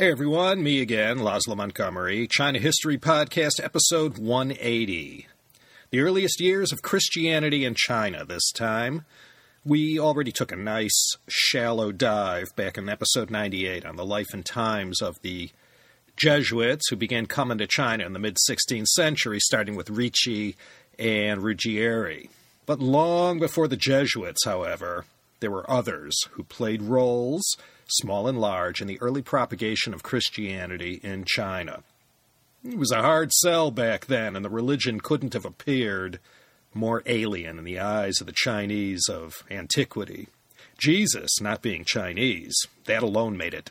Hey everyone, me again, Laszlo Montgomery, China History Podcast, episode 180. The earliest years of Christianity in China this time. We already took a nice, shallow dive back in episode 98 on the life and times of the Jesuits who began coming to China in the mid 16th century, starting with Ricci and Ruggieri. But long before the Jesuits, however, there were others who played roles, small and large, in the early propagation of Christianity in China. It was a hard sell back then, and the religion couldn't have appeared more alien in the eyes of the Chinese of antiquity. Jesus not being Chinese, that alone made it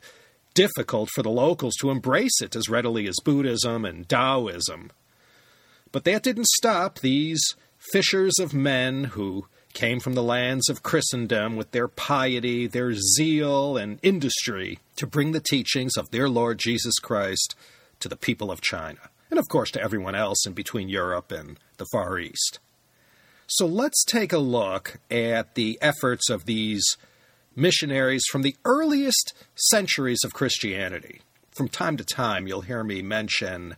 difficult for the locals to embrace it as readily as Buddhism and Taoism. But that didn't stop these fishers of men who came from the lands of Christendom with their piety, their zeal, and industry to bring the teachings of their Lord Jesus Christ to the people of China, and of course to everyone else in between Europe and the Far East. So let's take a look at the efforts of these missionaries from the earliest centuries of Christianity. From time to time, you'll hear me mention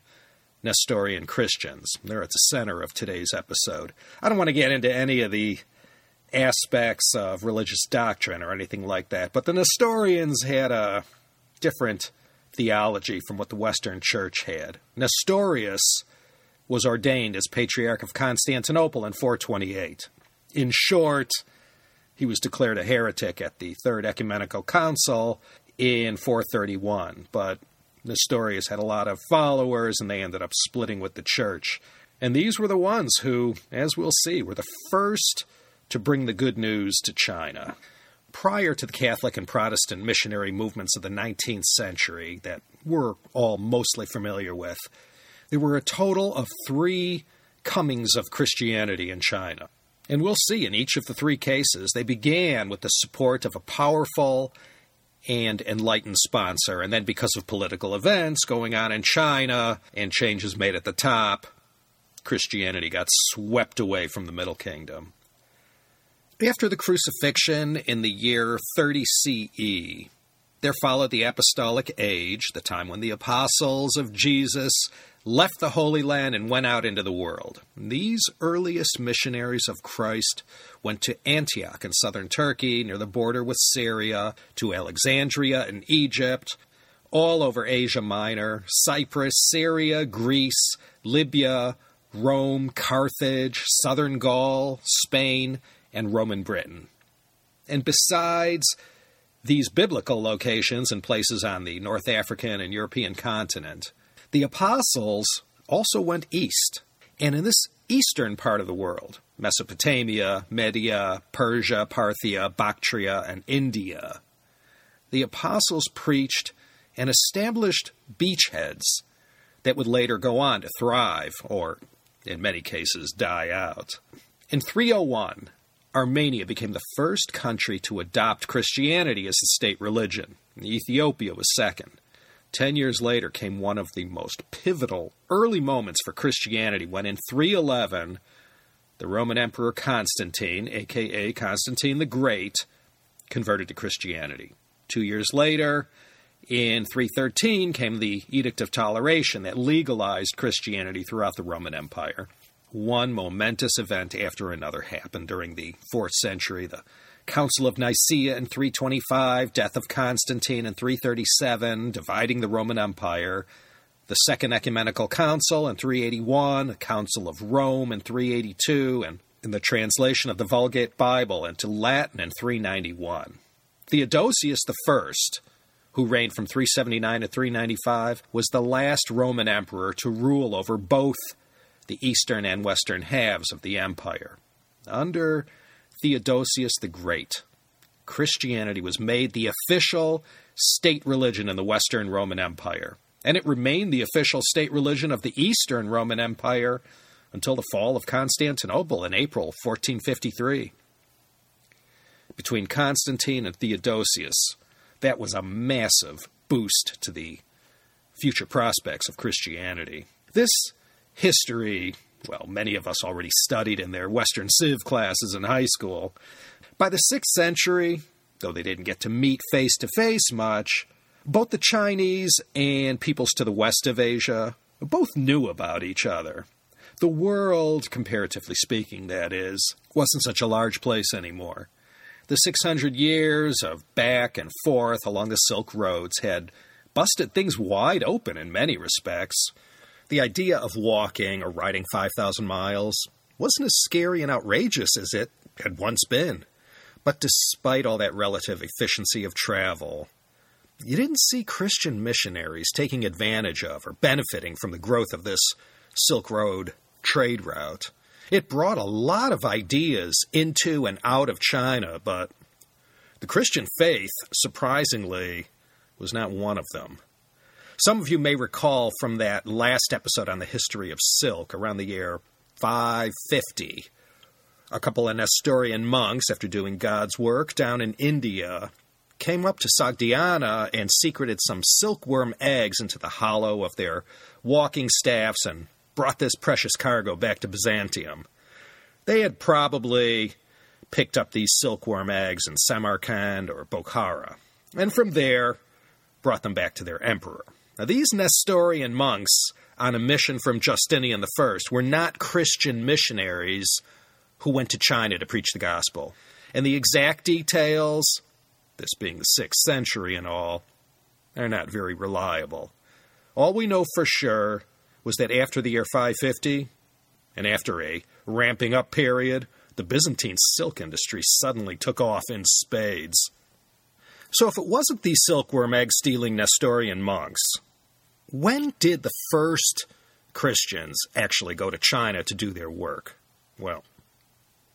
Nestorian Christians. They're at the center of today's episode. I don't want to get into any of the aspects of religious doctrine or anything like that, but the Nestorians had a different theology from what the Western Church had. Nestorius was ordained as Patriarch of Constantinople in 428. In short, he was declared a heretic at the Third Ecumenical Council in 431, but Nestorius had a lot of followers and they ended up splitting with the church. And these were the ones who, as we'll see, were the first to bring the good news to China. Prior to the Catholic and Protestant missionary movements of the 19th century that we're all mostly familiar with, there were a total of three comings of Christianity in China. And we'll see in each of the three cases, they began with the support of a powerful and enlightened sponsor. And then, because of political events going on in China and changes made at the top, Christianity got swept away from the Middle Kingdom. After the crucifixion in the year 30 CE, there followed the apostolic age, the time when the apostles of Jesus left the Holy Land and went out into the world. These earliest missionaries of Christ went to Antioch in southern Turkey, near the border with Syria, to Alexandria in Egypt, all over Asia Minor, Cyprus, Syria, Greece, Libya, Rome, Carthage, southern Gaul, Spain, and Roman Britain. And besides these biblical locations and places on the North African and European continent, the apostles also went east. And in this eastern part of the world, Mesopotamia, Media, Persia, Parthia, Bactria, and India, the apostles preached and established beachheads that would later go on to thrive, or in many cases, die out. In 301, Armenia became the first country to adopt Christianity as the state religion. Ethiopia was second. Ten years later came one of the most pivotal early moments for Christianity when in 311, the Roman Emperor Constantine, aka Constantine the Great, converted to Christianity. Two years later, in 313, came the Edict of Toleration that legalized Christianity throughout the Roman Empire one momentous event after another happened during the fourth century. The Council of Nicaea in 325, death of Constantine in 337, dividing the Roman Empire, the Second Ecumenical Council in 381, the Council of Rome in 382, and in the translation of the Vulgate Bible into Latin in 391. Theodosius I, who reigned from 379 to 395, was the last Roman emperor to rule over both the eastern and western halves of the empire. Under Theodosius the Great, Christianity was made the official state religion in the Western Roman Empire, and it remained the official state religion of the Eastern Roman Empire until the fall of Constantinople in April 1453. Between Constantine and Theodosius, that was a massive boost to the future prospects of Christianity. This history, well, many of us already studied in their Western Civ classes in high school. By the 6th century, though they didn't get to meet face to face much, both the Chinese and peoples to the west of Asia both knew about each other. The world, comparatively speaking, that is, wasn't such a large place anymore. The 600 years of back and forth along the Silk Roads had busted things wide open in many respects. The idea of walking or riding 5,000 miles wasn't as scary and outrageous as it had once been. But despite all that relative efficiency of travel, you didn't see Christian missionaries taking advantage of or benefiting from the growth of this Silk Road trade route. It brought a lot of ideas into and out of China, but the Christian faith, surprisingly, was not one of them. Some of you may recall from that last episode on the history of silk around the year 550. A couple of Nestorian monks, after doing God's work down in India, came up to Sogdiana and secreted some silkworm eggs into the hollow of their walking staffs and brought this precious cargo back to Byzantium. They had probably picked up these silkworm eggs in Samarkand or Bokhara, and from there brought them back to their emperor. Now, these Nestorian monks on a mission from Justinian I were not Christian missionaries who went to China to preach the gospel. And the exact details, this being the 6th century and all, are not very reliable. All we know for sure was that after the year 550, and after a ramping up period, the Byzantine silk industry suddenly took off in spades. So, if it wasn't these silkworm egg stealing Nestorian monks, when did the first Christians actually go to China to do their work? Well,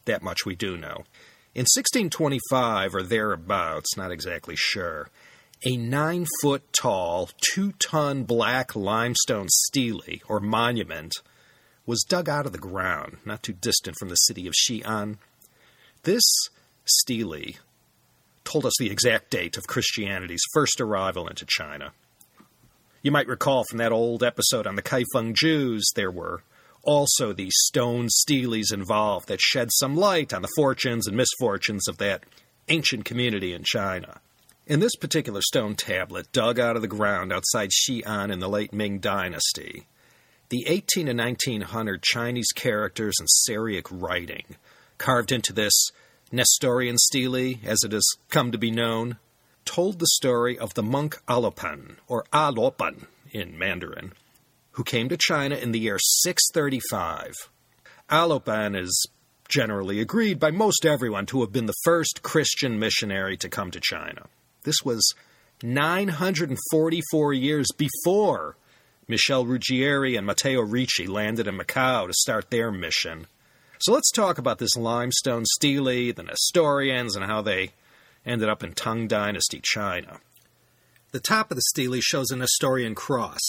that much we do know. In 1625 or thereabouts, not exactly sure, a nine foot tall, two ton black limestone stele, or monument, was dug out of the ground, not too distant from the city of Xi'an. This stele told us the exact date of Christianity's first arrival into China. You might recall from that old episode on the Kaifeng Jews, there were also these stone steles involved that shed some light on the fortunes and misfortunes of that ancient community in China. In this particular stone tablet, dug out of the ground outside Xi'an in the late Ming Dynasty, the 18 and 1900 Chinese characters and Syriac writing carved into this Nestorian stele, as it has come to be known, told the story of the monk Alopen, or Aluoben in Mandarin, who came to China in the year 635. Alopen is generally agreed by most everyone to have been the first Christian missionary to come to China. This was 944 years before Michel Ruggieri and Matteo Ricci landed in Macau to start their mission. So let's talk about this limestone stele, the Nestorians, and how they ended up in Tang Dynasty China. The top of the stele shows a Nestorian cross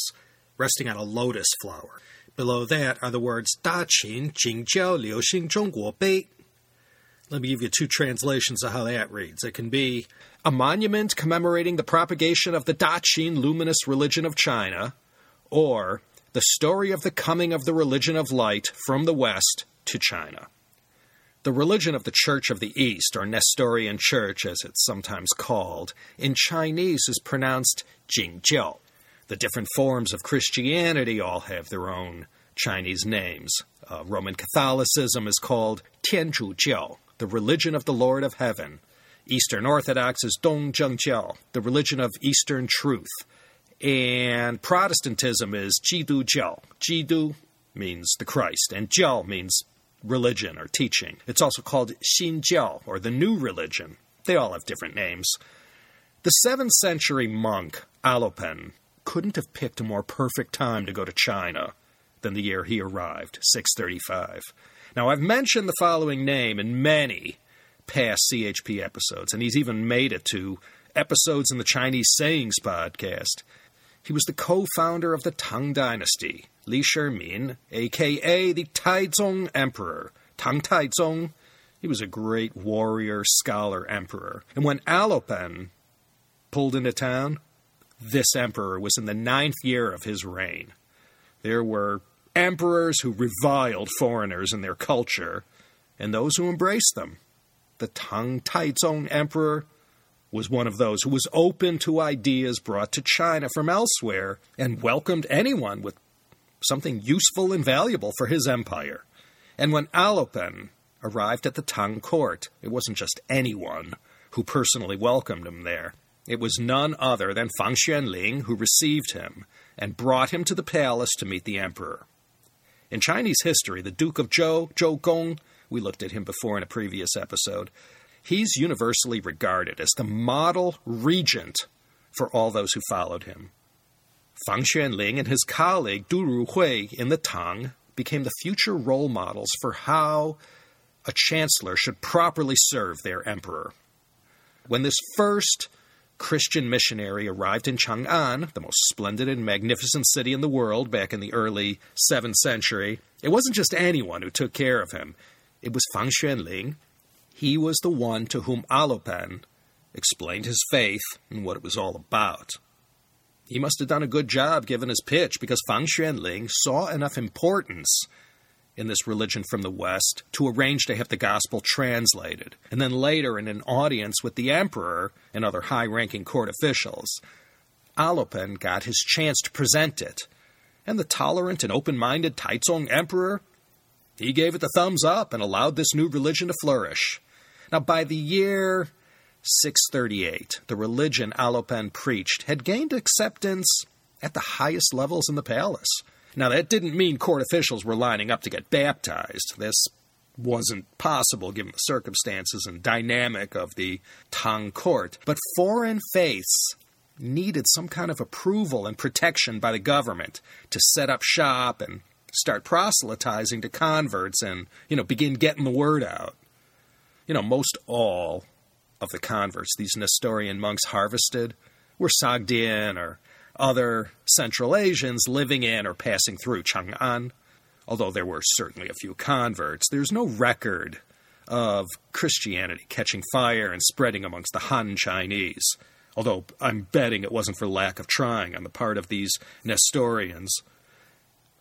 resting on a lotus flower. Below that are the words Da Qin Jingjiao Liu Xing Zhongguo Bei. Let me give you two translations of how that reads. It can be a monument commemorating the propagation of the Daqin luminous religion of China, or the story of the coming of the religion of light from the West to China. The religion of the Church of the East, or Nestorian Church as it's sometimes called, in Chinese is pronounced Jingjiao. The different forms of Christianity all have their own Chinese names. Uh, Roman Catholicism is called Tianzhujiao, the religion of the Lord of Heaven. Eastern Orthodox is Dongjingjiao, the religion of Eastern truth. And Protestantism is Jidu Jiao. Jidu means the Christ, and Jiao means religion or teaching. It's also called Xinjiao, or the new religion. They all have different names. The 7th century monk, Alopen, couldn't have picked a more perfect time to go to China than the year he arrived, 635. Now, I've mentioned the following name in many past CHP episodes, and he's even made it to episodes in the Chinese Sayings podcast. He was the co founder of the Tang Dynasty, Li Shimin, aka the Taizong Emperor, Tang Taizong. He was a great warrior, scholar, emperor. And when Alopen pulled into town, this emperor was in the ninth year of his reign. There were emperors who reviled foreigners and their culture, and those who embraced them. The Tang Taizong emperor was one of those who was open to ideas brought to China from elsewhere and welcomed anyone with something useful and valuable for his empire. And when Alopen arrived at the Tang court, it wasn't just anyone who personally welcomed him there. It was none other than Fang Xuanling who received him and brought him to the palace to meet the emperor. In Chinese history, the Duke of Zhou, Zhou Gong, we looked at him before in a previous episode, he's universally regarded as the model regent for all those who followed him. Fang Xuanling and his colleague Du Ruhui in the Tang became the future role models for how a chancellor should properly serve their emperor. When this first Christian missionary arrived in Chang'an, the most splendid and magnificent city in the world back in the early 7th century, it wasn't just anyone who took care of him. It was Fang Xuanling. He was the one to whom Alopen explained his faith and what it was all about. He must have done a good job given his pitch because Fang Xuanling saw enough importance in this religion from the West to arrange to have the gospel translated. And then later, in an audience with the emperor and other high ranking court officials, Alopen got his chance to present it. And the tolerant and open minded Taizong emperor, he gave it the thumbs up and allowed this new religion to flourish. Now, by the year 638, the religion Alopen preached had gained acceptance at the highest levels in the palace. Now, that didn't mean court officials were lining up to get baptized. This wasn't possible given the circumstances and dynamic of the Tang court. But foreign faiths needed some kind of approval and protection by the government to set up shop and start proselytizing to converts and, you know, begin getting the word out. You know, most all of the converts these Nestorian monks harvested were Sogdian or other Central Asians living in or passing through Chang'an. Although there were certainly a few converts, there's no record of Christianity catching fire and spreading amongst the Han Chinese. Although I'm betting it wasn't for lack of trying on the part of these Nestorians.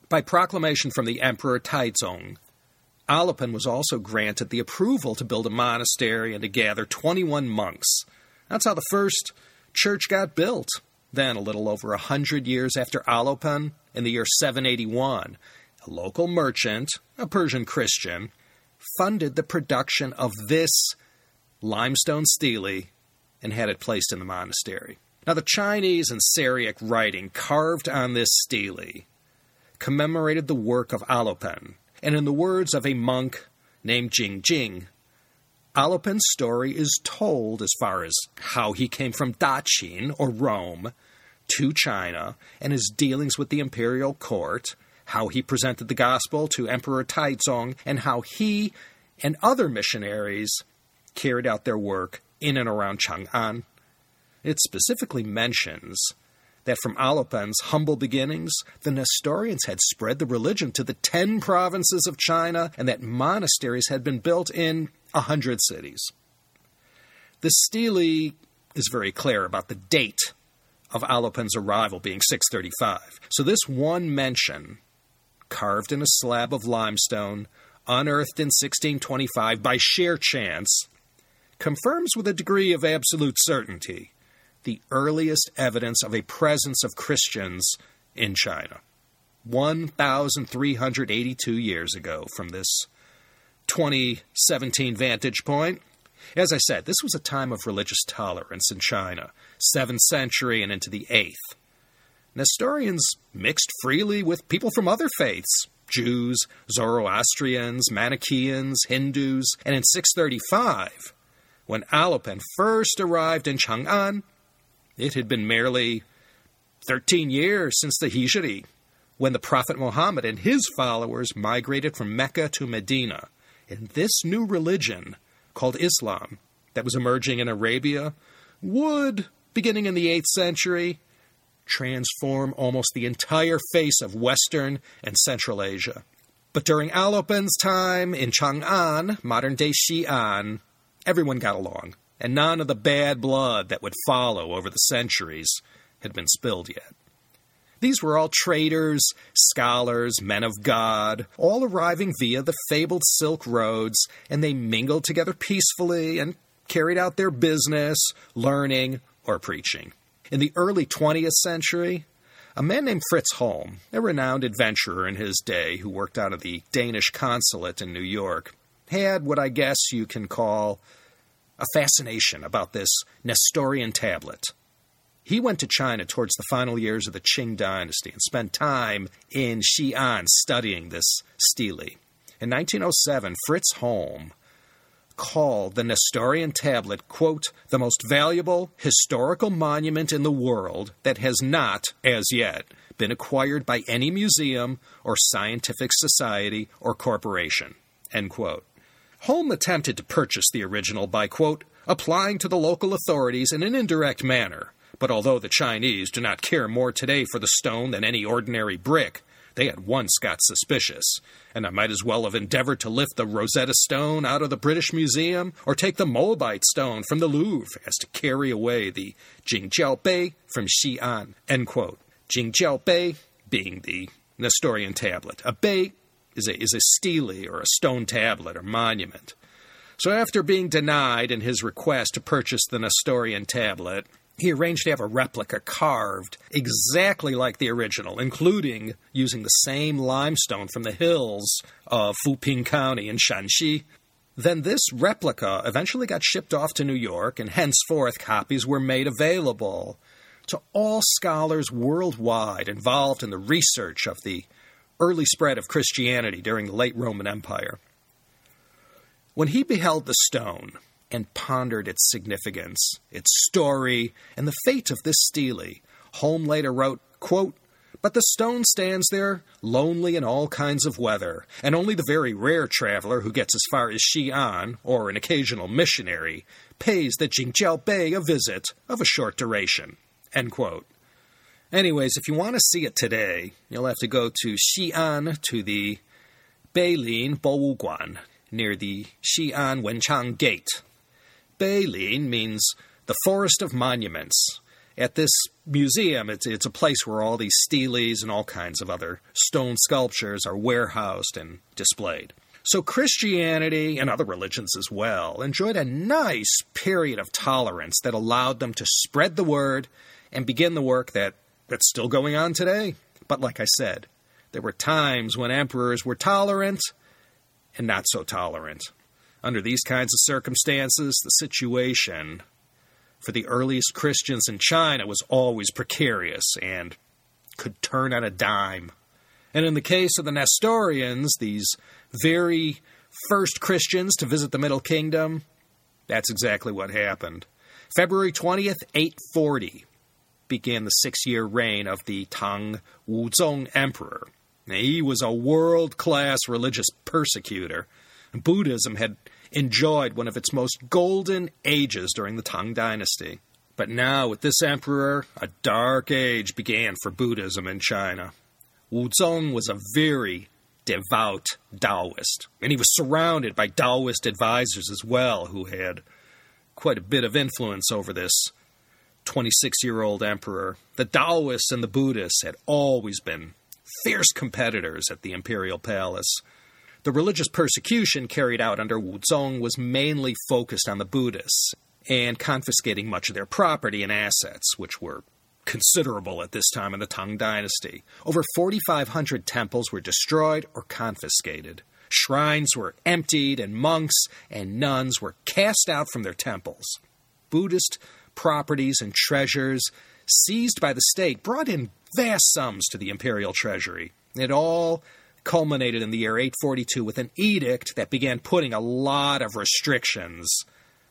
By proclamation from the Emperor Taizong, Alopen was also granted the approval to build a monastery and to gather 21 monks. That's how the first church got built. Then, a little over a hundred years after Alopen, in the year 781, a local merchant, a Persian Christian, funded the production of this limestone stele and had it placed in the monastery. Now, the Chinese and Syriac writing carved on this stele commemorated the work of Alopen, and in the words of a monk named Jing Jing, Alopen's story is told as far as how he came from Daqin or Rome, to China and his dealings with the imperial court, how he presented the gospel to Emperor Taizong, and how he and other missionaries carried out their work in and around Chang'an. It specifically mentions that from Alopen's humble beginnings, the Nestorians had spread the religion to the ten provinces of China and that monasteries had been built in a hundred cities. The stele is very clear about the date of Alopen's arrival being 635. So this one mention, carved in a slab of limestone, unearthed in 1625 by sheer chance, confirms with a degree of absolute certainty the earliest evidence of a presence of Christians in China. 1,382 years ago from this 2017 vantage point, as I said, this was a time of religious tolerance in China, 7th century and into the 8th. Nestorians mixed freely with people from other faiths Jews, Zoroastrians, Manichaeans, Hindus, and in 635, when Alopen first arrived in Chang'an, it had been merely 13 years since the Hijri, when the Prophet Muhammad and his followers migrated from Mecca to Medina. And this new religion called Islam that was emerging in Arabia would, beginning in the 8th century, transform almost the entire face of Western and Central Asia. But during Alopen's time in Chang'an, modern day Xi'an, everyone got along, and none of the bad blood that would follow over the centuries had been spilled yet. These were all traders, scholars, men of God, all arriving via the fabled Silk Roads, and they mingled together peacefully and carried out their business, learning, or preaching. In the early 20th century, a man named Fritz Holm, a renowned adventurer in his day who worked out of the Danish consulate in New York, had what I guess you can call a fascination about this Nestorian tablet. He went to China towards the final years of the Qing dynasty and spent time in Xi'an studying this stele. In 1907, Fritz Holm called the Nestorian tablet, quote, the most valuable historical monument in the world that has not, as yet, been acquired by any museum or scientific society or corporation, end quote. Holm attempted to purchase the original by, quote, applying to the local authorities in an indirect manner. But although the Chinese do not care more today for the stone than any ordinary brick, they at once got suspicious, and I might as well have endeavored to lift the Rosetta Stone out of the British Museum or take the Moabite stone from the Louvre as to carry away the Jingjiao Bei from Xi'an. End quote. Jingjiao Bei being the Nestorian tablet. A Bei is a, is a stele or a stone tablet or monument. So after being denied in his request to purchase the Nestorian tablet, he arranged to have a replica carved exactly like the original, including using the same limestone from the hills of Fuping County in Shanxi. Then this replica eventually got shipped off to New York, and henceforth copies were made available to all scholars worldwide involved in the research of the early spread of Christianity during the late Roman Empire. When he beheld the stone, and pondered its significance, its story, and the fate of this stele. Holm later wrote, quote, but the stone stands there, lonely in all kinds of weather, and only the very rare traveler who gets as far as Xi'an, or an occasional missionary, pays the Jingjiao Bei a visit of a short duration. Anyways, if you want to see it today, you'll have to go to Xi'an to the Beilin Bowu near the Xi'an Wenchang Gate. Beilin means the Forest of Monuments. At this museum, it's, it's a place where all these steles and all kinds of other stone sculptures are warehoused and displayed. So Christianity and other religions as well enjoyed a nice period of tolerance that allowed them to spread the word and begin the work that, that's still going on today. But like I said, there were times when emperors were tolerant and not so tolerant. Under these kinds of circumstances, the situation for the earliest Christians in China was always precarious and could turn on a dime. And in the case of the Nestorians, these very first Christians to visit the Middle Kingdom, that's exactly what happened. February 20th, 840, began the six year reign of the Tang Wuzong Emperor. He was a world class religious persecutor. Buddhism had enjoyed one of its most golden ages during the Tang Dynasty. But now, with this emperor, a dark age began for Buddhism in China. Wuzong was a very devout Taoist, and he was surrounded by Taoist advisors as well, who had quite a bit of influence over this 26 year old emperor. The Taoists and the Buddhists had always been fierce competitors at the imperial palace. The religious persecution carried out under Wuzong was mainly focused on the Buddhists and confiscating much of their property and assets, which were considerable at this time in the Tang Dynasty. Over 4,500 temples were destroyed or confiscated. Shrines were emptied, and monks and nuns were cast out from their temples. Buddhist properties and treasures seized by the state brought in vast sums to the imperial treasury. It all culminated in the year 842 with an edict that began putting a lot of restrictions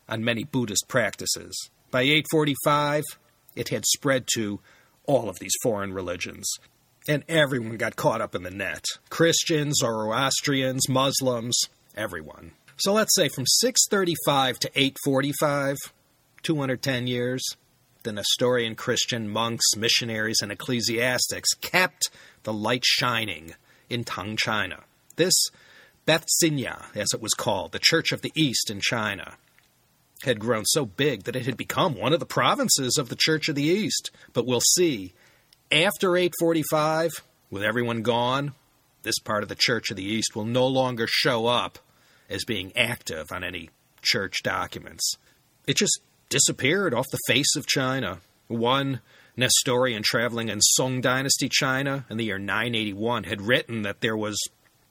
on many Buddhist practices. By 845, it had spread to all of these foreign religions. And everyone got caught up in the net Christians, Zoroastrians, Muslims, everyone. So let's say from 635 to 845, 210 years, the Nestorian Christian monks, missionaries, and ecclesiastics kept the light shining in Tang China. This Beth Xinya, as it was called, the Church of the East in China, had grown so big that it had become one of the provinces of the Church of the East. But we'll see. After 845, with everyone gone, this part of the Church of the East will no longer show up as being active on any church documents. It just disappeared off the face of China. One Nestorian traveling in Song Dynasty China in the year 981 had written that there was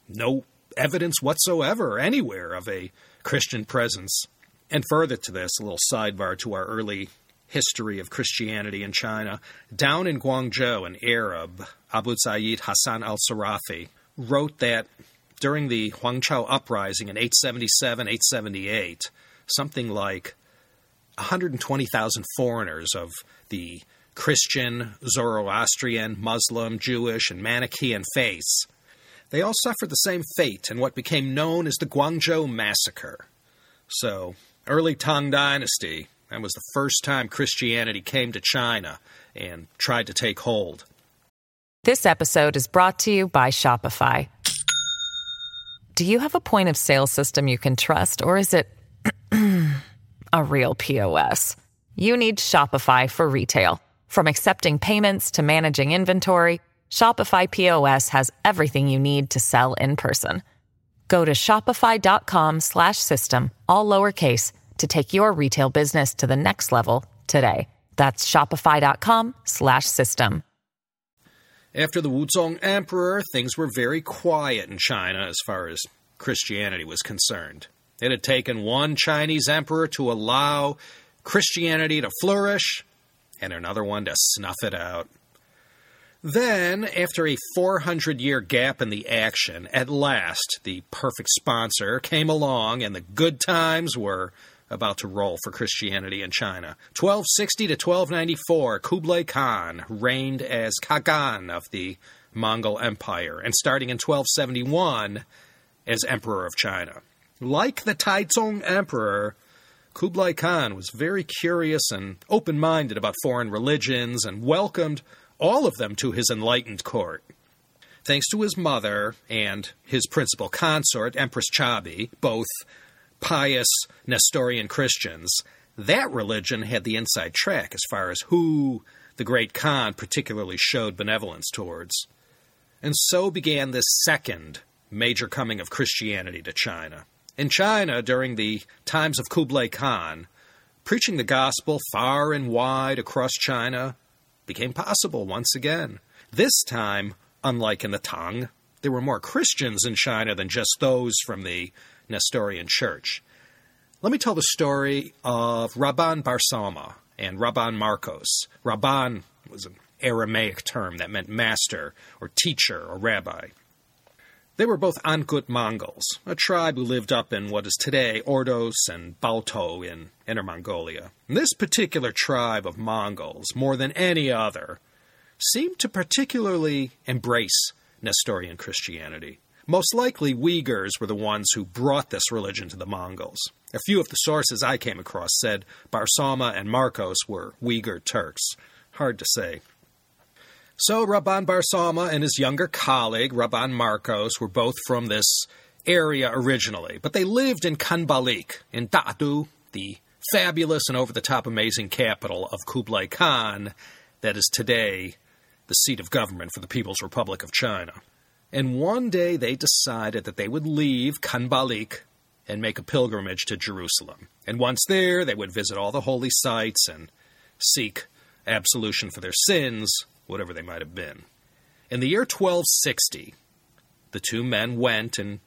no evidence whatsoever anywhere of a Christian presence. And further to this, a little sidebar to our early history of Christianity in China. Down in Guangzhou, an Arab, Abu Sayyid Hassan al Sarafi, wrote that during the Huangchao uprising in 877 878, something like 120,000 foreigners of the Christian, Zoroastrian, Muslim, Jewish, and Manichaean faiths. They all suffered the same fate in what became known as the Guangzhou Massacre. So, early Tang Dynasty, that was the first time Christianity came to China and tried to take hold. This episode is brought to you by Shopify. Do you have a point of sale system you can trust, or is it a real POS? You need Shopify for retail. From accepting payments to managing inventory, Shopify POS has everything you need to sell in person. Go to shopify.com/system all lowercase to take your retail business to the next level today. That's shopify.com/system. After the Wuzong Emperor, things were very quiet in China as far as Christianity was concerned. It had taken one Chinese emperor to allow Christianity to flourish, and another one to snuff it out. Then, after a 400 year gap in the action, at last the perfect sponsor came along, and the good times were about to roll for Christianity in China. 1260 to 1294, Kublai Khan reigned as Khagan of the Mongol Empire, and starting in 1271 as Emperor of China. Like the Taizong Emperor, Kublai Khan was very curious and open minded about foreign religions and welcomed all of them to his enlightened court. Thanks to his mother and his principal consort, Empress Chabi, both pious Nestorian Christians, that religion had the inside track as far as who the great Khan particularly showed benevolence towards. And so began this second major coming of Christianity to China. In China, during the times of Kublai Khan, preaching the gospel far and wide across China became possible once again. This time, unlike in the Tang, there were more Christians in China than just those from the Nestorian Church. Let me tell the story of Rabban Bar Sauma and Rabban Marcos. Rabban was an Aramaic term that meant master or teacher or rabbi. They were both Angkut Mongols, a tribe who lived up in what is today Ordos and Baotou in Inner Mongolia. And this particular tribe of Mongols, more than any other, seemed to particularly embrace Nestorian Christianity. Most likely, Uyghurs were the ones who brought this religion to the Mongols. A few of the sources I came across said Bar Sauma and Marcos were Uyghur Turks. Hard to say. So Rabban Bar Sauma and his younger colleague, Rabban Marcos, were both from this area originally, but they lived in Khanbalik, in Dadu, the fabulous and over the top amazing capital of Kublai Khan, that is today the seat of government for the People's Republic of China. And one day they decided that they would leave Khanbalik and make a pilgrimage to Jerusalem. And once there, they would visit all the holy sites and seek absolution for their sins whatever they might have been. In the year 1260, the two men went and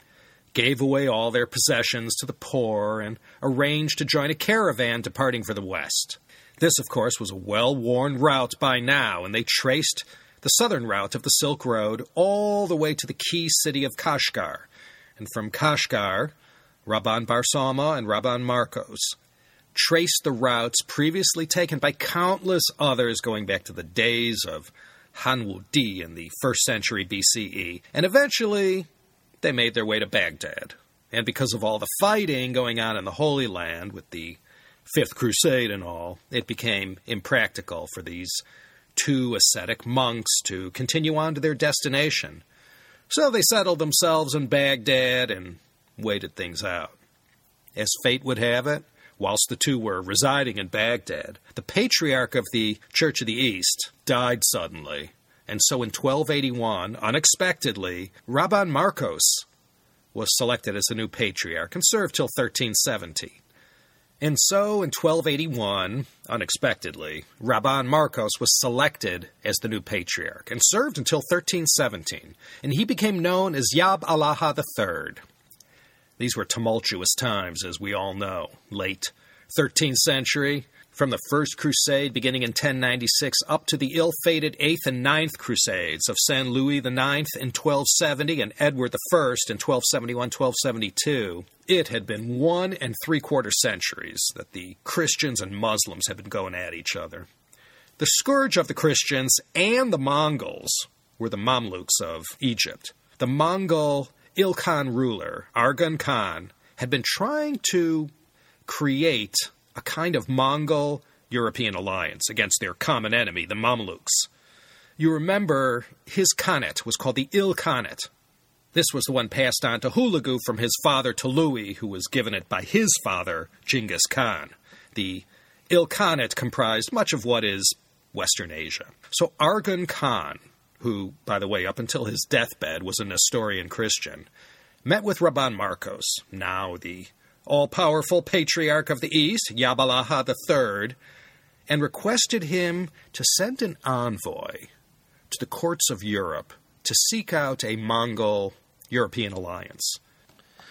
gave away all their possessions to the poor and arranged to join a caravan departing for the west. This, of course, was a well worn route by now, and they traced the southern route of the Silk Road all the way to the key city of Kashgar. And from Kashgar, Rabban Bar Sauma and Rabban Marcos traced the routes previously taken by countless others going back to the days of Han Wu Di in the first century BCE, and eventually they made their way to Baghdad. And because of all the fighting going on in the Holy Land with the Fifth Crusade and all, it became impractical for these two ascetic monks to continue on to their destination. So they settled themselves in Baghdad and waited things out. As fate would have it, whilst the two were residing in Baghdad, the patriarch of the Church of the East died suddenly. And so in 1281, unexpectedly, Rabban Marcos was selected as the new patriarch and served till 1370. And so in 1281, unexpectedly, Rabban Marcos was selected as the new patriarch and served until 1317, and he became known as Yab Allaha III. These were tumultuous times, as we all know. Late 13th century, from the First Crusade beginning in 1096 up to the ill fated Eighth and Ninth Crusades of St. Louis IX in 1270 and Edward I in 1271 1272, it had been one and three quarter centuries that the Christians and Muslims had been going at each other. The scourge of the Christians and the Mongols were the Mamluks of Egypt. The Mongol Ilkhan ruler, Arghun Khan, had been trying to create a kind of Mongol European alliance against their common enemy, the Mamluks. You remember his Khanate was called the Ilkhanate. This was the one passed on to Hulagu from his father Tolui, who was given it by his father, Genghis Khan. The Ilkhanate comprised much of what is Western Asia. So Arghun Khan, who, by the way, up until his deathbed was a Nestorian Christian, met with Rabban Marcos, now the all powerful patriarch of the East, Yabalaha III, and requested him to send an envoy to the courts of Europe to seek out a Mongol European alliance.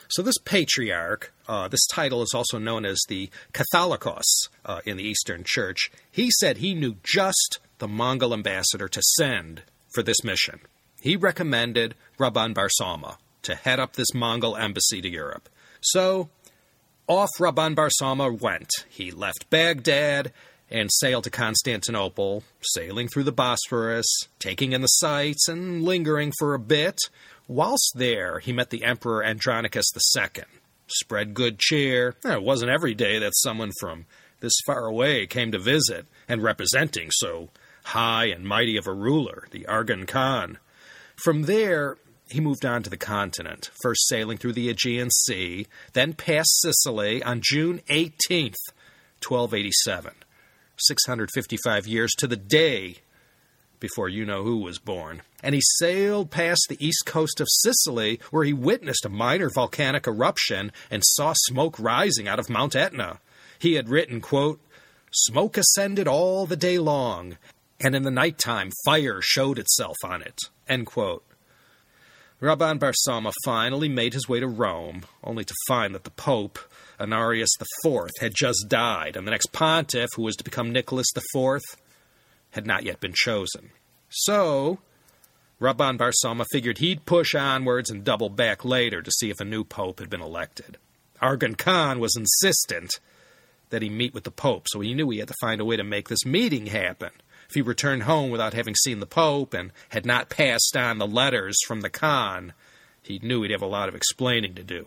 So, this patriarch, uh, this title is also known as the Catholicos uh, in the Eastern Church, he said he knew just the Mongol ambassador to send for this mission. He recommended Rabban Bar Sauma to head up this Mongol embassy to Europe. So, off Rabban Bar Sauma went. He left Baghdad and sailed to Constantinople, sailing through the Bosphorus, taking in the sights and lingering for a bit. Whilst there, he met the Emperor Andronicus II. Spread good cheer. It wasn't every day that someone from this far away came to visit, and representing so high and mighty of a ruler, the Arghun Khan. From there, he moved on to the continent, first sailing through the Aegean Sea, then past Sicily on June 18th, 1287. 655 years to the day before you know who was born. And he sailed past the east coast of Sicily, where he witnessed a minor volcanic eruption and saw smoke rising out of Mount Etna. He had written, quote, Smoke ascended all the day long, and in the night time fire showed itself on it. Rabban Bar Sauma finally made his way to Rome, only to find that the Pope, Honorius IV, had just died, and the next pontiff, who was to become Nicholas IV, had not yet been chosen. So, Rabban Bar Sauma figured he'd push onwards and double back later to see if a new pope had been elected. Arghun Khan was insistent that he meet with the Pope, so he knew he had to find a way to make this meeting happen if he returned home without having seen the Pope and had not passed on the letters from the Khan, he knew he'd have a lot of explaining to do.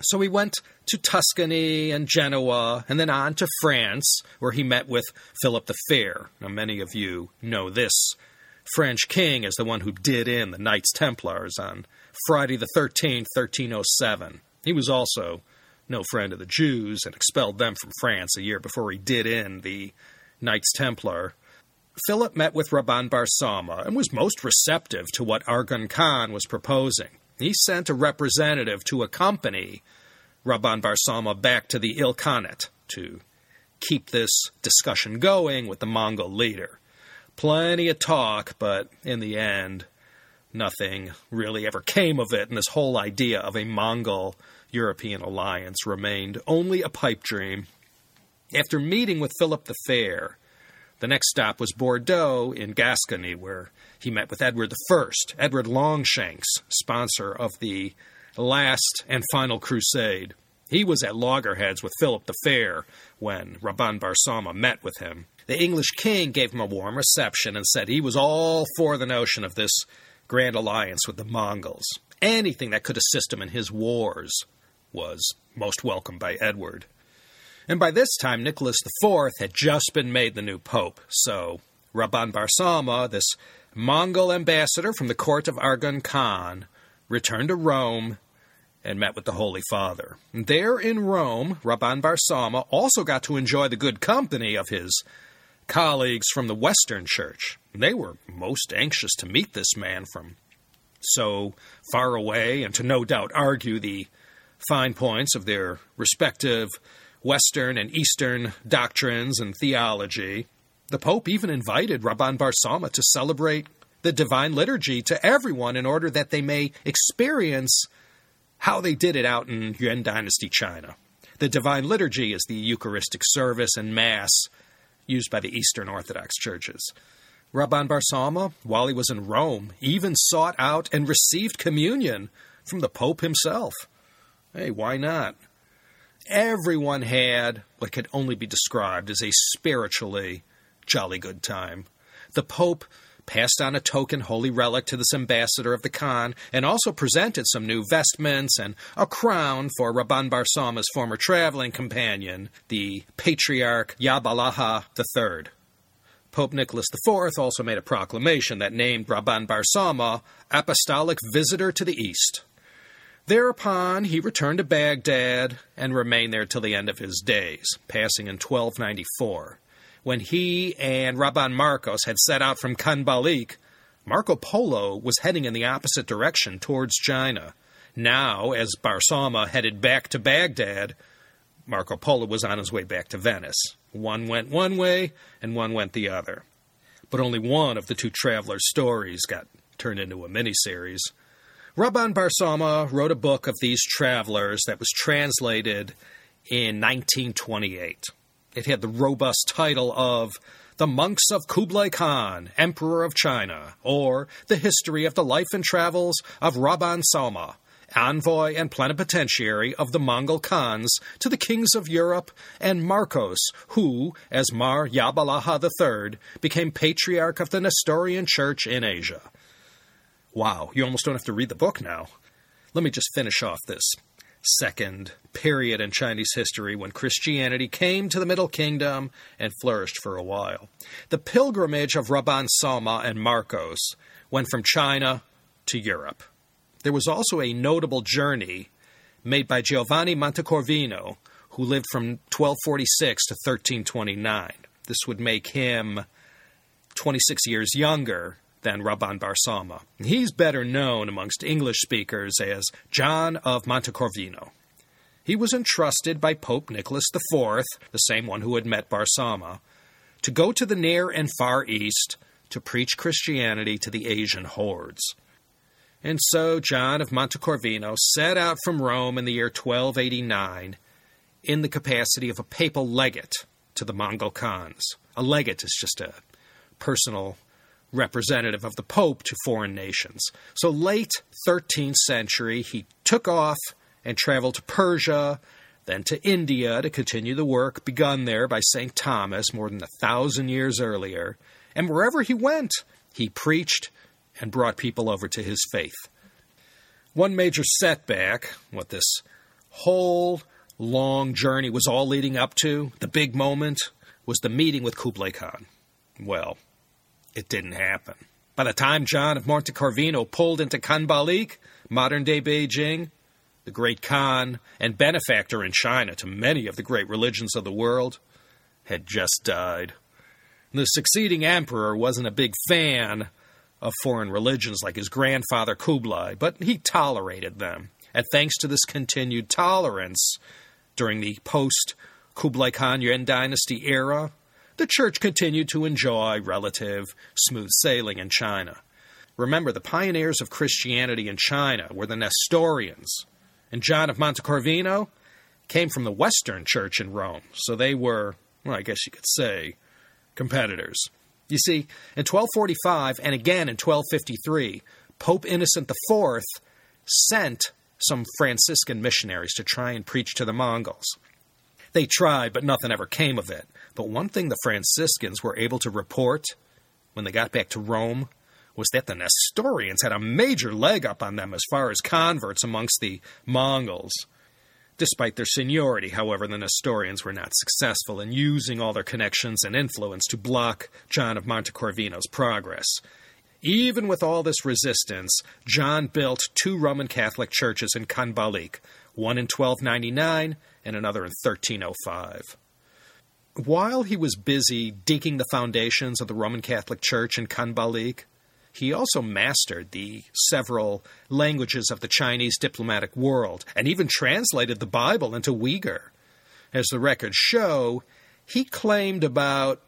So he went to Tuscany and Genoa, and then on to France, where he met with Philip the Fair. Now, many of you know this French king as the one who did in the Knights Templars on Friday the 13th, 1307. He was also no friend of the Jews and expelled them from France a year before he did in the Knights Templar. Philip met with Rabban Bar Sauma and was most receptive to what Arghun Khan was proposing. He sent a representative to accompany Rabban Bar Sauma back to the Ilkhanate to keep this discussion going with the Mongol leader. Plenty of talk, but in the end, nothing really ever came of it, and this whole idea of a Mongol European alliance remained only a pipe dream. After meeting with Philip the Fair, the next stop was Bordeaux in Gascony, where he met with Edward I, Edward Longshanks, sponsor of the last and final crusade. He was at loggerheads with Philip the Fair when Rabban Bar Sauma met with him. The English king gave him a warm reception and said he was all for the notion of this grand alliance with the Mongols. Anything that could assist him in his wars was most welcome by Edward. And by this time, Nicholas IV had just been made the new pope, so Rabban Bar Sauma, this Mongol ambassador from the court of Arghun Khan, returned to Rome and met with the Holy Father. There in Rome, Rabban Bar Sauma also got to enjoy the good company of his colleagues from the Western Church. They were most anxious to meet this man from so far away and to no doubt argue the fine points of their respective Western and Eastern doctrines and theology. The Pope even invited Rabban Bar Sauma to celebrate the Divine Liturgy to everyone in order that they may experience how they did it out in Yuan Dynasty China. The Divine Liturgy is the Eucharistic service and Mass used by the Eastern Orthodox churches. Rabban Bar Sauma, while he was in Rome, even sought out and received communion from the Pope himself. Hey, why not? Everyone had what could only be described as a spiritually jolly good time. The Pope passed on a token holy relic to this ambassador of the Khan, and also presented some new vestments and a crown for Rabban Bar Sauma's former traveling companion, the Patriarch Yabalaha III. Pope Nicholas IV also made a proclamation that named Rabban Barsama Apostolic Visitor to the East. Thereupon he returned to Baghdad and remained there till the end of his days, passing in 1294. When he and Rabban Marcos had set out from Khanbaliq, Marco Polo was heading in the opposite direction towards China. Now, as Bar Sauma headed back to Baghdad, Marco Polo was on his way back to Venice. One went one way, and one went the other. But only one of the two travelers' stories got turned into a miniseries. Rabban Bar Sauma wrote a book of these travelers that was translated in 1928. It had the robust title of The Monks of Kublai Khan, Emperor of China, or The History of the Life and Travels of Rabban Sauma, envoy and plenipotentiary of the Mongol Khans to the kings of Europe, and Marcos, who, as Mar Yabalaha III, became patriarch of the Nestorian Church in Asia. Wow, you almost don't have to read the book now. Let me just finish off this second period in Chinese history when Christianity came to the Middle Kingdom and flourished for a while. The pilgrimage of Rabban Sauma and Marcos went from China to Europe. There was also a notable journey made by Giovanni Montecorvino, who lived from 1246 to 1329. This would make him 26 years younger than Rabban Bar Sauma. He's better known amongst English speakers as John of Montecorvino. He was entrusted by Pope Nicholas IV, the same one who had met Bar Sauma, to go to the Near and Far East to preach Christianity to the Asian hordes. And so John of Montecorvino set out from Rome in the year 1289 in the capacity of a papal legate to the Mongol Khans. A legate is just a personal representative of the Pope to foreign nations. So, late 13th century, he took off and traveled to Persia, then to India to continue the work begun there by St. Thomas more than a thousand years earlier. And wherever he went, he preached and brought people over to his faith. One major setback, what this whole long journey was all leading up to, the big moment, was the meeting with Kublai Khan. Well, it didn't happen. By the time John of Montecorvino pulled into Khanbaliq, modern day Beijing, the great Khan and benefactor in China to many of the great religions of the world, had just died. The succeeding emperor wasn't a big fan of foreign religions like his grandfather Kublai, but he tolerated them. And thanks to this continued tolerance during the post Kublai Khan Yuan dynasty era, the church continued to enjoy relative smooth sailing in China. Remember, the pioneers of Christianity in China were the Nestorians, and John of Montecorvino came from the Western Church in Rome, so they were, well, I guess you could say, competitors. You see, in 1245 and again in 1253, Pope Innocent IV sent some Franciscan missionaries to try and preach to the Mongols. They tried, but nothing ever came of it. But one thing the Franciscans were able to report when they got back to Rome was that the Nestorians had a major leg up on them as far as converts amongst the Mongols. Despite their seniority, however, the Nestorians were not successful in using all their connections and influence to block John of Montecorvino's progress. Even with all this resistance, John built two Roman Catholic churches in Khanbaliq, one in 1299 and another in 1305. While he was busy digging the foundations of the Roman Catholic Church in Khanbaliq, he also mastered the several languages of the Chinese diplomatic world and even translated the Bible into Uyghur. As the records show, he claimed about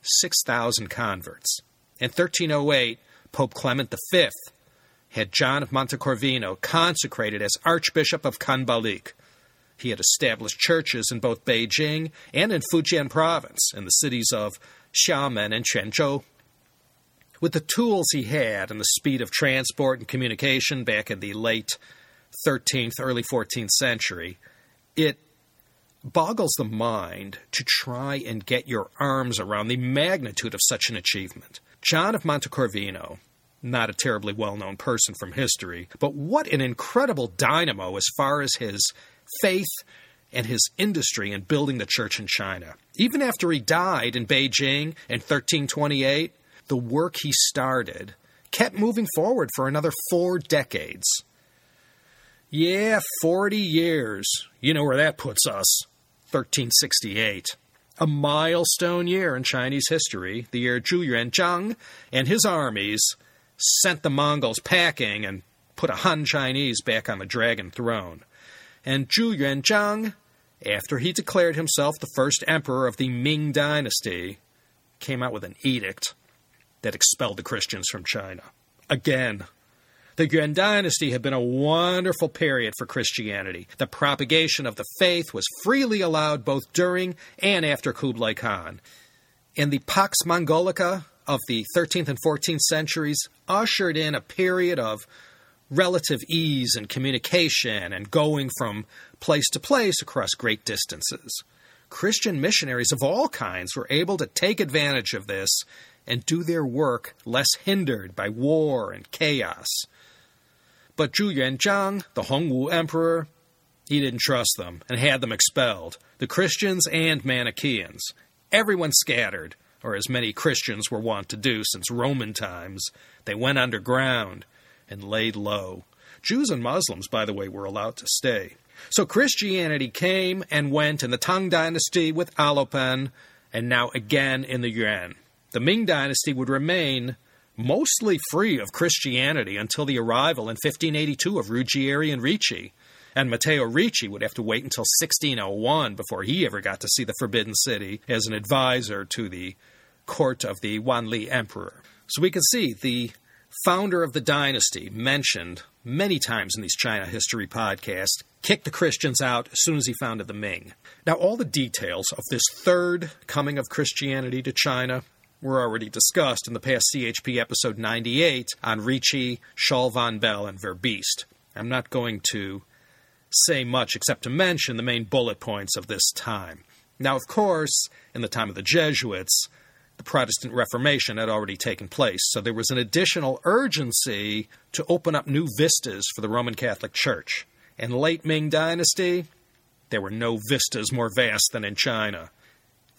6,000 converts. In 1308, Pope Clement V had John of Montecorvino consecrated as Archbishop of Khanbaliq. He had established churches in both Beijing and in Fujian province, in the cities of Xiamen and Quanzhou. With the tools he had and the speed of transport and communication back in the late 13th, early 14th century, it boggles the mind to try and get your arms around the magnitude of such an achievement. John of Montecorvino, not a terribly well known person from history, but what an incredible dynamo as far as his faith and his industry in building the church in China. Even after he died in Beijing in 1328, the work he started kept moving forward for another four decades. Yeah, 40 years. You know where that puts us. 1368 a milestone year in Chinese history, the year Zhu Yuanzhang and his armies sent the Mongols packing and put a Han Chinese back on the dragon throne. And Zhu Yuanzhang, after he declared himself the first emperor of the Ming dynasty, came out with an edict that expelled the Christians from China. Again, the Yuan dynasty had been a wonderful period for Christianity. The propagation of the faith was freely allowed both during and after Kublai Khan. And the Pax Mongolica of the 13th and 14th centuries ushered in a period of relative ease and communication and going from place to place across great distances. Christian missionaries of all kinds were able to take advantage of this and do their work less hindered by war and chaos. But Zhu Yuanzhang, the Hongwu emperor, he didn't trust them and had them expelled, the Christians and Manichaeans. Everyone scattered, or as many Christians were wont to do since Roman times. They went underground and laid low. Jews and Muslims, by the way, were allowed to stay. So Christianity came and went in the Tang Dynasty with Alopen, and now again in the Yuan. The Ming Dynasty would remain mostly free of Christianity until the arrival in 1582 of Ruggieri and Ricci. And Matteo Ricci would have to wait until 1601 before he ever got to see the Forbidden City as an advisor to the court of the Wanli Emperor. So we can see the founder of the dynasty mentioned many times in these China history podcasts kicked the Christians out as soon as he founded the Ming. Now, all the details of this third coming of Christianity to China were already discussed in the past CHP episode 98 on Ricci, Schall von Bell, and Verbiest. I'm not going to say much except to mention the main bullet points of this time. Now, of course, in the time of the Jesuits, the Protestant Reformation had already taken place, so there was an additional urgency to open up new vistas for the Roman Catholic Church. In late Ming Dynasty, there were no vistas more vast than in China.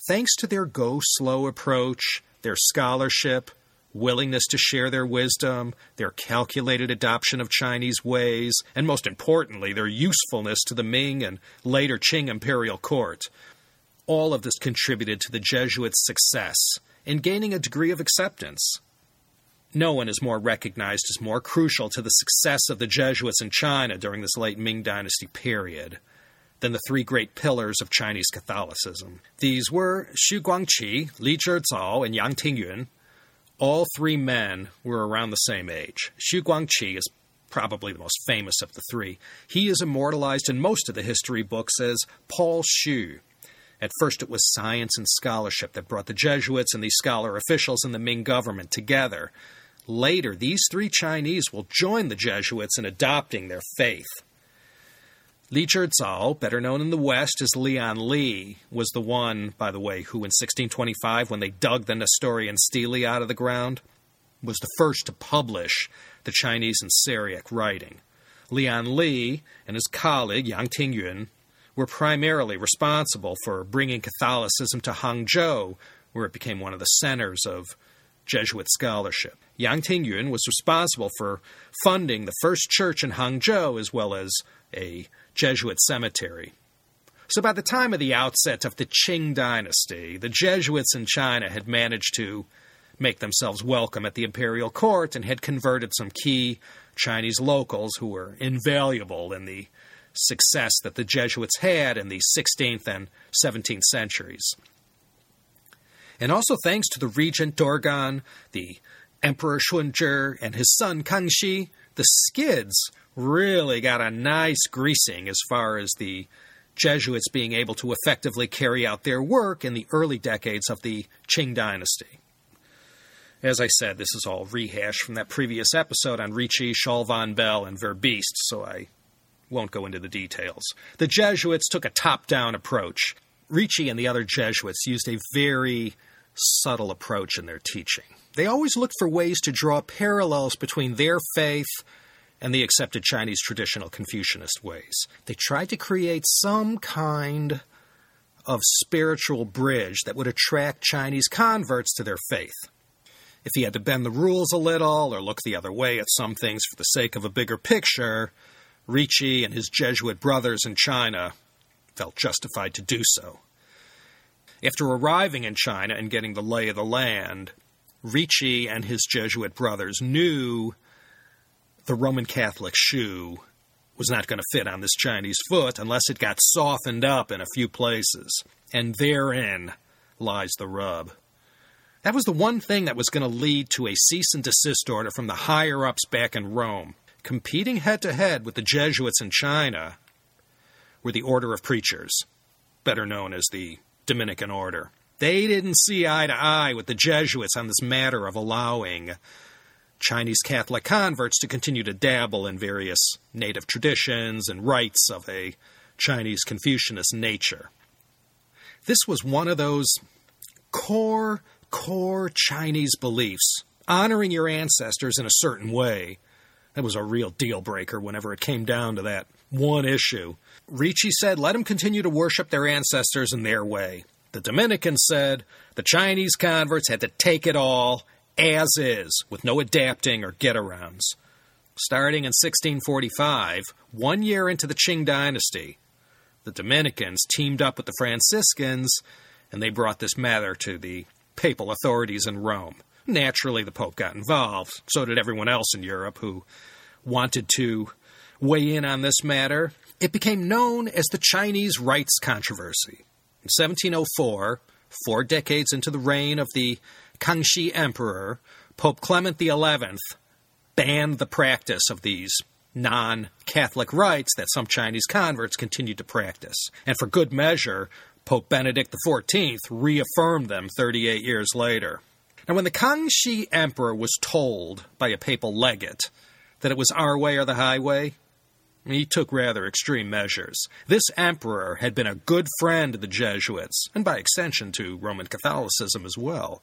Thanks to their go slow approach, their scholarship, willingness to share their wisdom, their calculated adoption of Chinese ways, and most importantly, their usefulness to the Ming and later Qing imperial court. All of this contributed to the Jesuits' success in gaining a degree of acceptance. No one is more recognized as more crucial to the success of the Jesuits in China during this late Ming Dynasty period than the three great pillars of Chinese Catholicism. These were Xu Guangqi, Li Zhizao, and Yang Tingyun. All three men were around the same age. Xu Guangqi is probably the most famous of the three. He is immortalized in most of the history books as Paul Xu. At first, it was science and scholarship that brought the Jesuits and these scholar officials in the Ming government together. Later, these three Chinese will join the Jesuits in adopting their faith. Li Zhizao, better known in the West as Leon Li, was the one, by the way, who in 1625, when they dug the Nestorian stele out of the ground, was the first to publish the Chinese and Syriac writing. Leon Li and his colleague Yang Tingyun were primarily responsible for bringing Catholicism to Hangzhou, where it became one of the centers of Jesuit scholarship. Yang Tingyun was responsible for funding the first church in Hangzhou as well as a Jesuit cemetery. So by the time of the outset of the Qing dynasty, the Jesuits in China had managed to make themselves welcome at the imperial court and had converted some key Chinese locals who were invaluable in the success that the Jesuits had in the 16th and 17th centuries. And also thanks to the regent Dorgon, the Emperor Shunzhi, and his son Kangxi, the Skids really got a nice greasing as far as the Jesuits being able to effectively carry out their work in the early decades of the Qing dynasty. As I said, this is all rehashed from that previous episode on Ricci, Schall von Bell, and Verbiest, so I won't go into the details. The Jesuits took a top down approach. Ricci and the other Jesuits used a very subtle approach in their teaching. They always looked for ways to draw parallels between their faith and the accepted Chinese traditional Confucianist ways. They tried to create some kind of spiritual bridge that would attract Chinese converts to their faith. If he had to bend the rules a little or look the other way at some things for the sake of a bigger picture, Ricci and his Jesuit brothers in China felt justified to do so. After arriving in China and getting the lay of the land, Ricci and his Jesuit brothers knew the Roman Catholic shoe was not going to fit on this Chinese foot unless it got softened up in a few places. And therein lies the rub. That was the one thing that was going to lead to a cease and desist order from the higher ups back in Rome. Competing head to head with the Jesuits in China were the Order of Preachers, better known as the Dominican Order. They didn't see eye to eye with the Jesuits on this matter of allowing Chinese Catholic converts to continue to dabble in various native traditions and rites of a Chinese Confucianist nature. This was one of those core core Chinese beliefs, honoring your ancestors in a certain way. That was a real deal breaker whenever it came down to that one issue. Ricci said, let them continue to worship their ancestors in their way. The Dominicans said the Chinese converts had to take it all as is, with no adapting or get arounds. Starting in 1645, one year into the Qing dynasty, the Dominicans teamed up with the Franciscans and they brought this matter to the papal authorities in Rome. Naturally, the Pope got involved. So did everyone else in Europe who wanted to weigh in on this matter. It became known as the Chinese Rites Controversy. In 1704, four decades into the reign of the Kangxi Emperor, Pope Clement XI banned the practice of these non Catholic rites that some Chinese converts continued to practice. And for good measure, Pope Benedict XIV reaffirmed them 38 years later. Now, when the Kangxi Emperor was told by a papal legate that it was our way or the highway, he took rather extreme measures. This emperor had been a good friend of the Jesuits, and by extension to Roman Catholicism as well.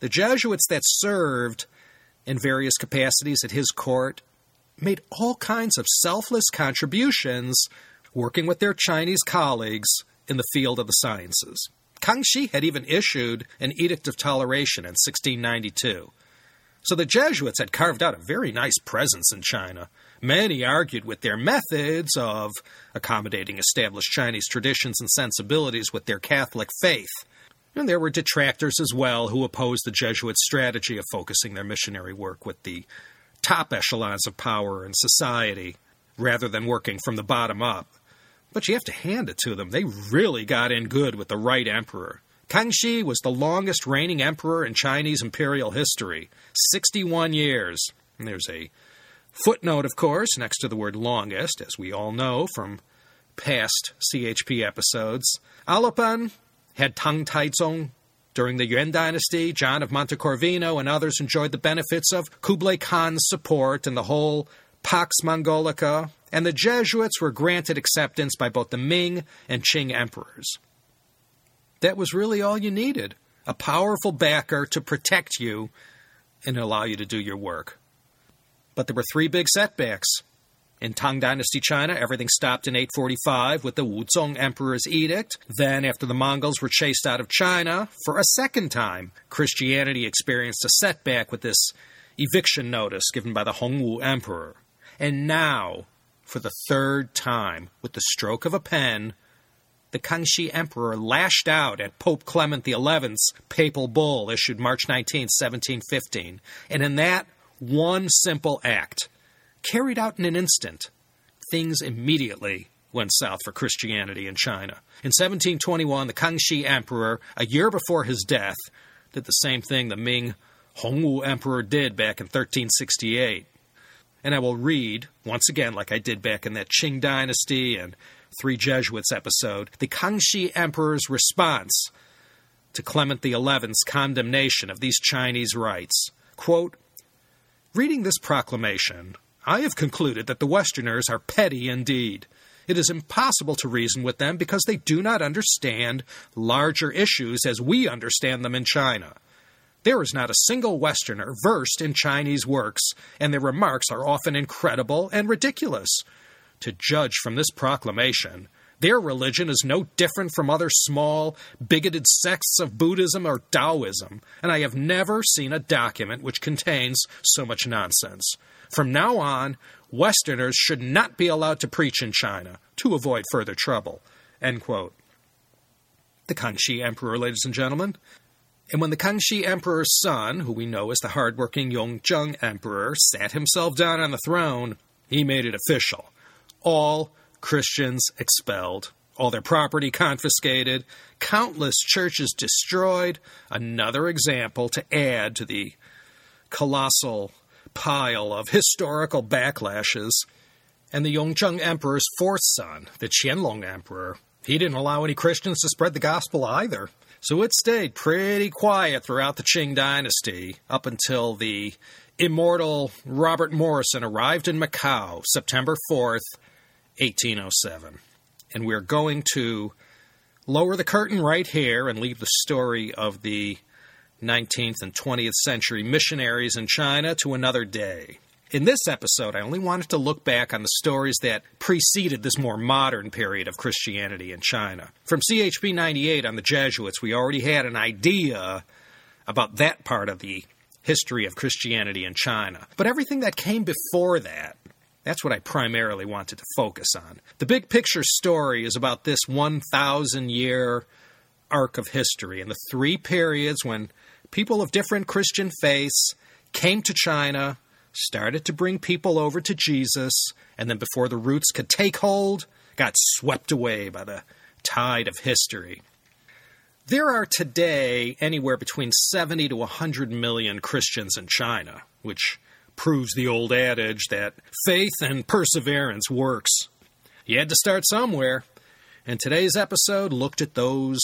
The Jesuits that served in various capacities at his court made all kinds of selfless contributions working with their Chinese colleagues in the field of the sciences. Kangxi had even issued an Edict of Toleration in 1692. So the Jesuits had carved out a very nice presence in China. Many argued with their methods of accommodating established Chinese traditions and sensibilities with their Catholic faith. And there were detractors as well who opposed the Jesuits' strategy of focusing their missionary work with the top echelons of power in society rather than working from the bottom up. But you have to hand it to them. They really got in good with the right emperor. Kangxi was the longest reigning emperor in Chinese imperial history 61 years. And there's a footnote, of course, next to the word longest, as we all know from past CHP episodes. Alopen had Tang Taizong. During the Yuan dynasty, John of Montecorvino and others enjoyed the benefits of Kublai Khan's support and the whole Pax Mongolica, and the Jesuits were granted acceptance by both the Ming and Qing emperors. That was really all you needed a powerful backer to protect you and allow you to do your work. But there were three big setbacks. In Tang Dynasty China, everything stopped in 845 with the Wuzong Emperor's edict. Then, after the Mongols were chased out of China, for a second time, Christianity experienced a setback with this eviction notice given by the Hongwu Emperor. And now, for the third time, with the stroke of a pen, the Kangxi Emperor lashed out at Pope Clement XI's papal bull issued March 19, 1715. And in that one simple act, carried out in an instant, things immediately went south for Christianity in China. In 1721, the Kangxi Emperor, a year before his death, did the same thing the Ming Hongwu Emperor did back in 1368. And I will read, once again, like I did back in that Qing Dynasty and Three Jesuits episode, the Kangxi Emperor's response to Clement XI's condemnation of these Chinese rites. Quote, Reading this proclamation, I have concluded that the Westerners are petty indeed. It is impossible to reason with them because they do not understand larger issues as we understand them in China. There is not a single Westerner versed in Chinese works, and their remarks are often incredible and ridiculous. To judge from this proclamation, their religion is no different from other small, bigoted sects of Buddhism or Taoism, and I have never seen a document which contains so much nonsense. From now on, Westerners should not be allowed to preach in China to avoid further trouble. The Kangxi Emperor, ladies and gentlemen. And when the Kangxi Emperor's son, who we know as the hardworking Yongzheng Emperor, sat himself down on the throne, he made it official. All Christians expelled, all their property confiscated, countless churches destroyed. Another example to add to the colossal pile of historical backlashes. And the Yongzheng Emperor's fourth son, the Qianlong Emperor, he didn't allow any Christians to spread the gospel either. So it stayed pretty quiet throughout the Qing dynasty up until the immortal Robert Morrison arrived in Macau September 4th, 1807. And we're going to lower the curtain right here and leave the story of the 19th and 20th century missionaries in China to another day. In this episode, I only wanted to look back on the stories that preceded this more modern period of Christianity in China. From CHP 98 on the Jesuits, we already had an idea about that part of the history of Christianity in China. But everything that came before that, that's what I primarily wanted to focus on. The big picture story is about this 1,000 year arc of history and the three periods when people of different Christian faiths came to China, started to bring people over to Jesus, and then before the roots could take hold, got swept away by the tide of history. There are today anywhere between 70 to 100 million Christians in China, which proves the old adage that faith and perseverance works. You had to start somewhere, and today's episode looked at those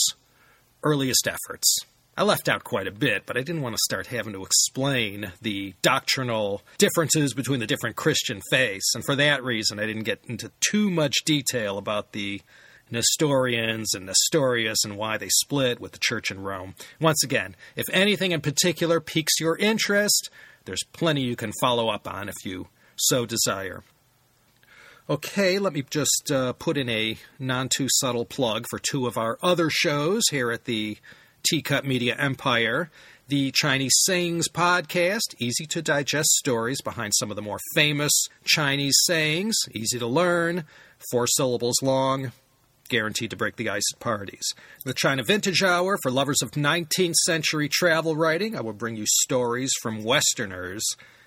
earliest efforts. I left out quite a bit, but I didn't want to start having to explain the doctrinal differences between the different Christian faiths, and for that reason, I didn't get into too much detail about the Nestorians and Nestorius and why they split with the church in Rome. Once again, if anything in particular piques your interest, there's plenty you can follow up on if you so desire. Okay, let me just uh, put in a non too subtle plug for two of our other shows here at the Teacup Media Empire, the Chinese Sayings podcast, easy to digest stories behind some of the more famous Chinese sayings, easy to learn, four syllables long, guaranteed to break the ice at parties. The China Vintage Hour for lovers of 19th century travel writing, I will bring you stories from Westerners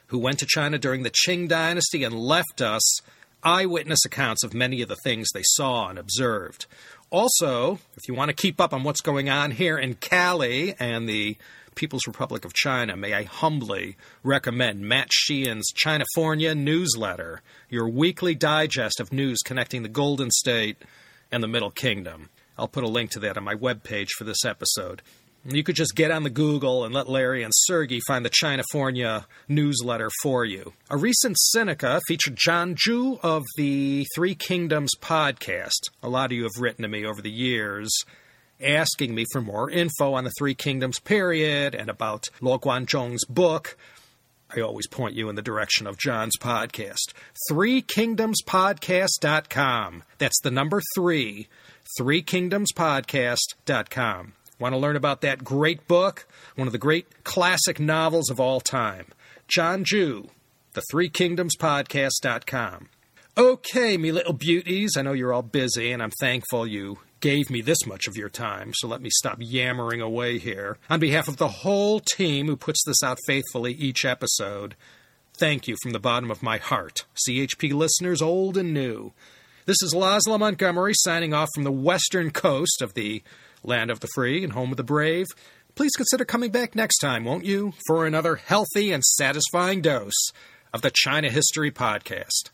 who went to China during the Qing Dynasty and left us eyewitness accounts of many of the things they saw and observed. Also, if you want to keep up on what's going on here in Cali and the People's Republic of China, may I humbly recommend Matt Sheehan's Chinafornia newsletter, your weekly digest of news connecting the Golden State and the Middle Kingdom. I'll put a link to that on my webpage for this episode. You could just get on the Google and let Larry and Sergey find the Chinafornia newsletter for you. A recent Sinica featured John Zhu of the Three Kingdoms podcast. A lot of you have written to me over the years asking me for more info on the Three Kingdoms period and about Luo Guanzhong's book. I always point you in the direction of John's podcast. Three Kingdoms ThreeKingdomspodcast.com. That's the number three, Three Kingdoms ThreeKingdomspodcast.com. Want to learn about that great book? One of the great classic novels of all time. John Zhu, the ThreeKingdomspodcast.com. Okay, me little beauties, I know you're all busy, and I'm thankful you gave me this much of your time, so let me stop yammering away here. On behalf of the whole team who puts this out faithfully each episode, thank you from the bottom of my heart, CHP listeners old and new. This is Laszlo Montgomery signing off from the western coast of the land of the free and home of the brave. Please consider coming back next time, won't you, for another healthy and satisfying dose of the China History Podcast.